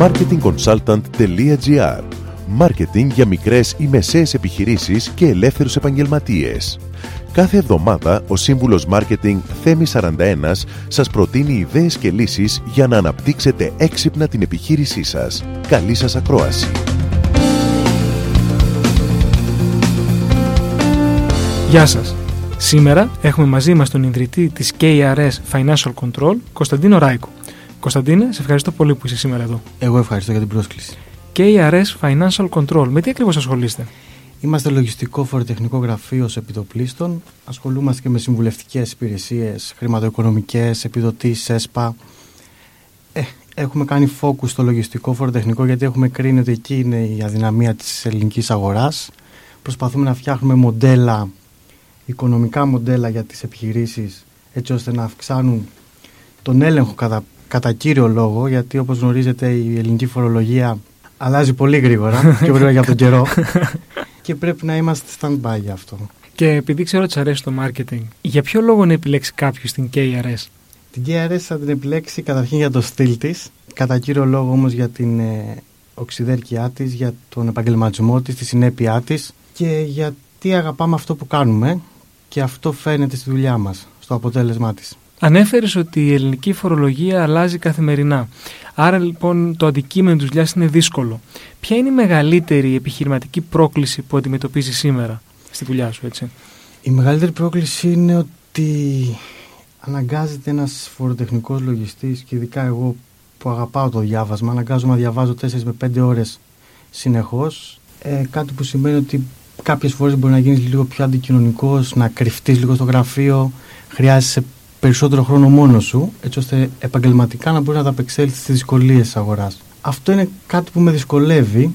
marketingconsultant.gr Μάρκετινγκ για μικρές ή μεσαίες επιχειρήσεις και ελεύθερους επαγγελματίες. Κάθε εβδομάδα ο σύμβουλος Μάρκετινγκ Θέμη 41 σας προτείνει ιδέες και λύσεις για να αναπτύξετε έξυπνα την επιχείρησή σας. Καλή σας ακρόαση! Γεια σας! Σήμερα έχουμε μαζί μας τον ιδρυτή της KRS Financial Control, Κωνσταντίνο Ράικο. Κωνσταντίνε, σε ευχαριστώ πολύ που είσαι σήμερα εδώ. Εγώ ευχαριστώ για την πρόσκληση. KRS Financial Control, με τι ακριβώς ασχολείστε; Είμαστε λογιστικό φοροτεχνικό γραφείο επιτοπλίστων. Ασχολούμαστε και με συμβουλευτικές υπηρεσίες, χρηματοοικονομικές, επιδοτήσεις, ΕΣΠΑ. Ε, έχουμε κάνει focus στο λογιστικό φοροτεχνικό γιατί έχουμε κρίνει ότι εκεί είναι η αδυναμία της ελληνικής αγοράς. Προσπαθούμε να φτιάχνουμε μοντέλα, οικονομικά μοντέλα για τις επιχειρήσεις έτσι ώστε να αυξάνουν τον έλεγχο κατά, κατά κύριο λόγο γιατί όπως γνωρίζετε η ελληνική φορολογία αλλάζει πολύ γρήγορα και γρήγορα για τον καιρό και πρέπει να είμαστε stand-by για αυτό. Και επειδή ξέρω ότι αρέσει το marketing, για ποιο λόγο να επιλέξει κάποιος την KRS? Την KRS θα την επιλέξει καταρχήν για το στυλ της, κατά κύριο λόγο όμως για την ε, οξυδέρκειά της, για τον επαγγελματισμό της, τη συνέπειά της και γιατί αγαπάμε αυτό που κάνουμε και αυτό φαίνεται στη δουλειά μας, στο αποτέλεσμά της. Ανέφερες ότι η ελληνική φορολογία αλλάζει καθημερινά. Άρα λοιπόν το αντικείμενο της δουλειάς είναι δύσκολο. Ποια είναι η μεγαλύτερη επιχειρηματική πρόκληση που αντιμετωπίζεις σήμερα στη δουλειά σου, έτσι; Η μεγαλύτερη πρόκληση είναι ότι αναγκάζεται ένας φοροτεχνικός λογιστής και ειδικά εγώ που αγαπάω το διάβασμα, αναγκάζομαι να διαβάζω 4 με 5 ώρες συνεχώς. Ε, κάτι που σημαίνει ότι κάποιες φορές μπορεί να γίνεις λίγο πιο αντικοινωνικός, να κρυφτείς λίγο στο γραφείο, χρειάζεσαι περισσότερο χρόνο μόνος σου, έτσι ώστε επαγγελματικά να μπορείς να ανταπεξέλθεις στις δυσκολίες της αγοράς. Αυτό είναι κάτι που με δυσκολεύει,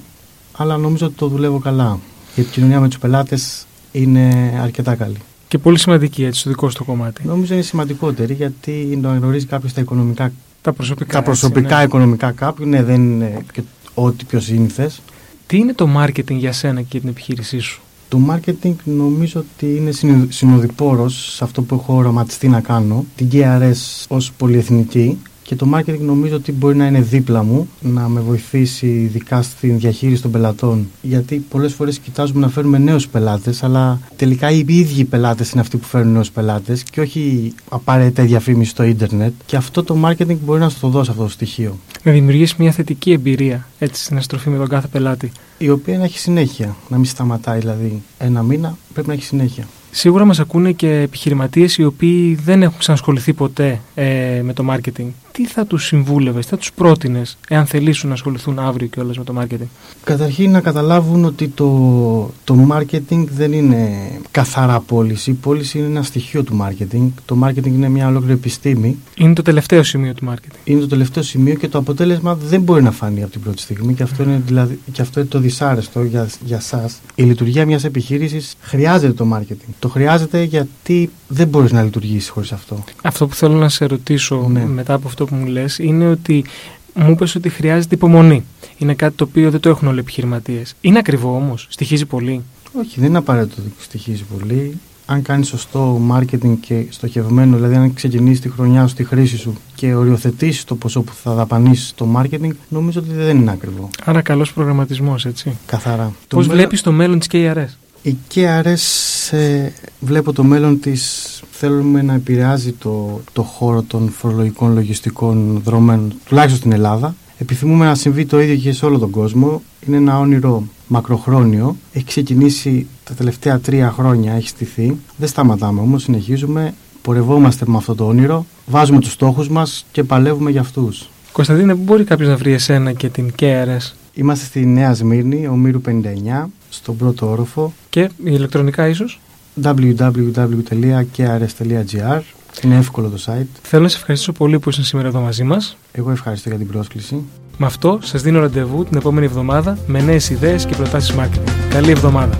αλλά νομίζω ότι το δουλεύω καλά. Η επικοινωνία με τους πελάτες είναι αρκετά καλή. Και πολύ σημαντική έτσι, στο δικό σου το κομμάτι. Νομίζω είναι σημαντικότερη γιατί να γνωρίζει κάποιος τα οικονομικά. Τα προσωπικά, τα προσωπικά ναι. οικονομικά κάποιου, ναι, δεν είναι και ό,τι πιο σύνηθες. Τι είναι το marketing για σένα και την επιχείρησή σου; Το marketing νομίζω ότι είναι συνοδοιπόρος σε αυτό που έχω οραματιστεί να κάνω. Την KRS ως πολυεθνική και το marketing νομίζω ότι μπορεί να είναι δίπλα μου, να με βοηθήσει ειδικά στην διαχείριση των πελατών. Γιατί πολλές φορές κοιτάζουμε να φέρουμε νέους πελάτες, αλλά τελικά οι ίδιοι πελάτες είναι αυτοί που φέρνουν νέους πελάτες και όχι απαραίτητα διαφήμιση στο ίντερνετ. Και αυτό το marketing μπορεί να σου το δώσει αυτό το στοιχείο. Να δημιουργήσει μια θετική εμπειρία έτσι στην αστροφή με τον κάθε πελάτη. Η οποία να έχει συνέχεια, να μην σταματάει δηλαδή ένα μήνα, πρέπει να έχει συνέχεια. Σίγουρα μας ακούνε και επιχειρηματίες οι οποίοι δεν έχουν ξανασχοληθεί ποτέ ε, με το marketing. Τι θα τους συμβούλευες, τι θα τους πρότεινες εάν θελήσουν να ασχοληθούν αύριο και όλες με το marketing; Καταρχήν να καταλάβουν ότι το, το marketing δεν είναι καθαρά πώληση. Η πώληση είναι ένα στοιχείο του marketing. Το marketing είναι μια ολόκληρη επιστήμη. Είναι το τελευταίο σημείο του marketing. Είναι το τελευταίο σημείο και το αποτέλεσμα δεν μπορεί να φανεί από την πρώτη στιγμή και αυτό είναι, δηλαδή, και αυτό είναι το δυσάρεστο για, για σας. Η λειτουργία μιας επιχείρησης χρειάζεται το marketing. Το χρειάζεται γιατί δεν μπορείς να λειτουργήσεις χωρίς αυτό. Αυτό που θέλω να σε ρωτήσω ναι. μετά από αυτό που μου λες είναι ότι μου είπες ότι χρειάζεται υπομονή. Είναι κάτι το οποίο δεν το έχουν όλοι οι επιχειρηματίες. Είναι ακριβό όμως, στοιχίζει πολύ; Όχι, δεν είναι απαραίτητο ότι στοιχίζει πολύ. Αν κάνεις σωστό marketing και στοχευμένο, δηλαδή αν ξεκινήσεις τη χρονιά σου, τη χρήση σου και οριοθετήσεις το ποσό που θα δαπανίσεις στο marketing, νομίζω ότι δεν είναι ακριβό. Άρα, καλός προγραμματισμός, έτσι. Καθαρά. Πώς βλέπεις το μέλλον της KRS. Η KRS ε, βλέπω το μέλλον της θέλουμε να επηρεάζει το, το χώρο των φορολογικών λογιστικών δρομένων τουλάχιστον στην Ελλάδα. Επιθυμούμε να συμβεί το ίδιο και σε όλο τον κόσμο. Είναι ένα όνειρο μακροχρόνιο. Έχει ξεκινήσει τα τελευταία τρία χρόνια έχει στηθεί. Δεν σταματάμε όμως συνεχίζουμε. Πορευόμαστε με αυτό το όνειρο. Βάζουμε τους στόχους μας και παλεύουμε για αυτούς Κωνσταντίνε, πού μπορεί κάποιος να βρει εσένα και την KRS Είμαστε στη Νέα Σμύρνη, ο Μύρου 59, στον πρώτο όροφο. Και ηλεκτρονικά ίσως; www.krs.gr Είναι εύκολο το site. Θέλω να σε ευχαριστήσω πολύ που ήσουν σήμερα εδώ μαζί μας. Εγώ ευχαριστώ για την πρόσκληση. Με αυτό σας δίνω ραντεβού την επόμενη εβδομάδα με νέες ιδέες και προτάσεις marketing. Καλή εβδομάδα.